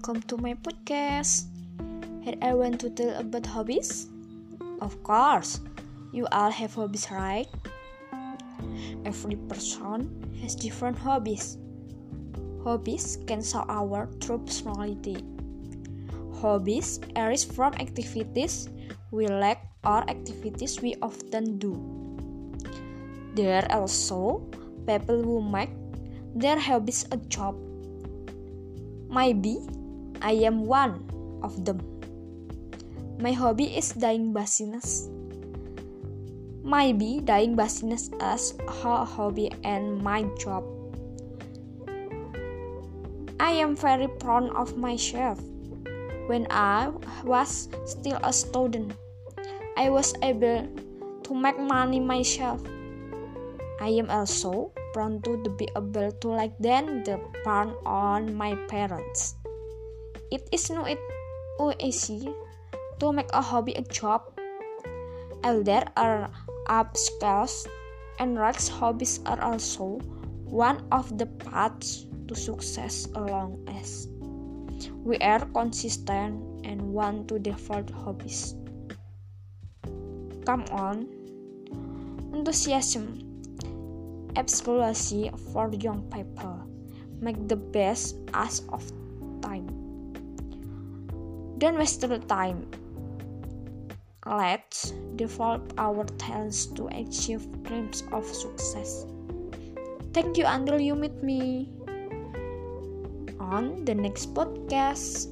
welcome to my podcast. Here I want to tell about hobbies. Of course, you all have hobbies, right? Every person has different hobbies. Hobbies can show our true personality. Hobbies arise from activities we like or activities we often do. There are also people who make their hobbies a job. Maybe I am one of them. My hobby is dyeing business. Maybe dyeing business as a hobby and my job. I am very proud of myself. When I was still a student, I was able to make money myself. I am also proud to be able to like then the burn on my parents. It is not easy to make a hobby a job. And there are upskills and rights hobbies are also one of the paths to success along as we are consistent and want to develop hobbies. Come on, enthusiasm Exploration for young people. Make the best as of time. Don't waste the time. Let's develop our talents to achieve dreams of success. Thank you until you meet me on the next podcast.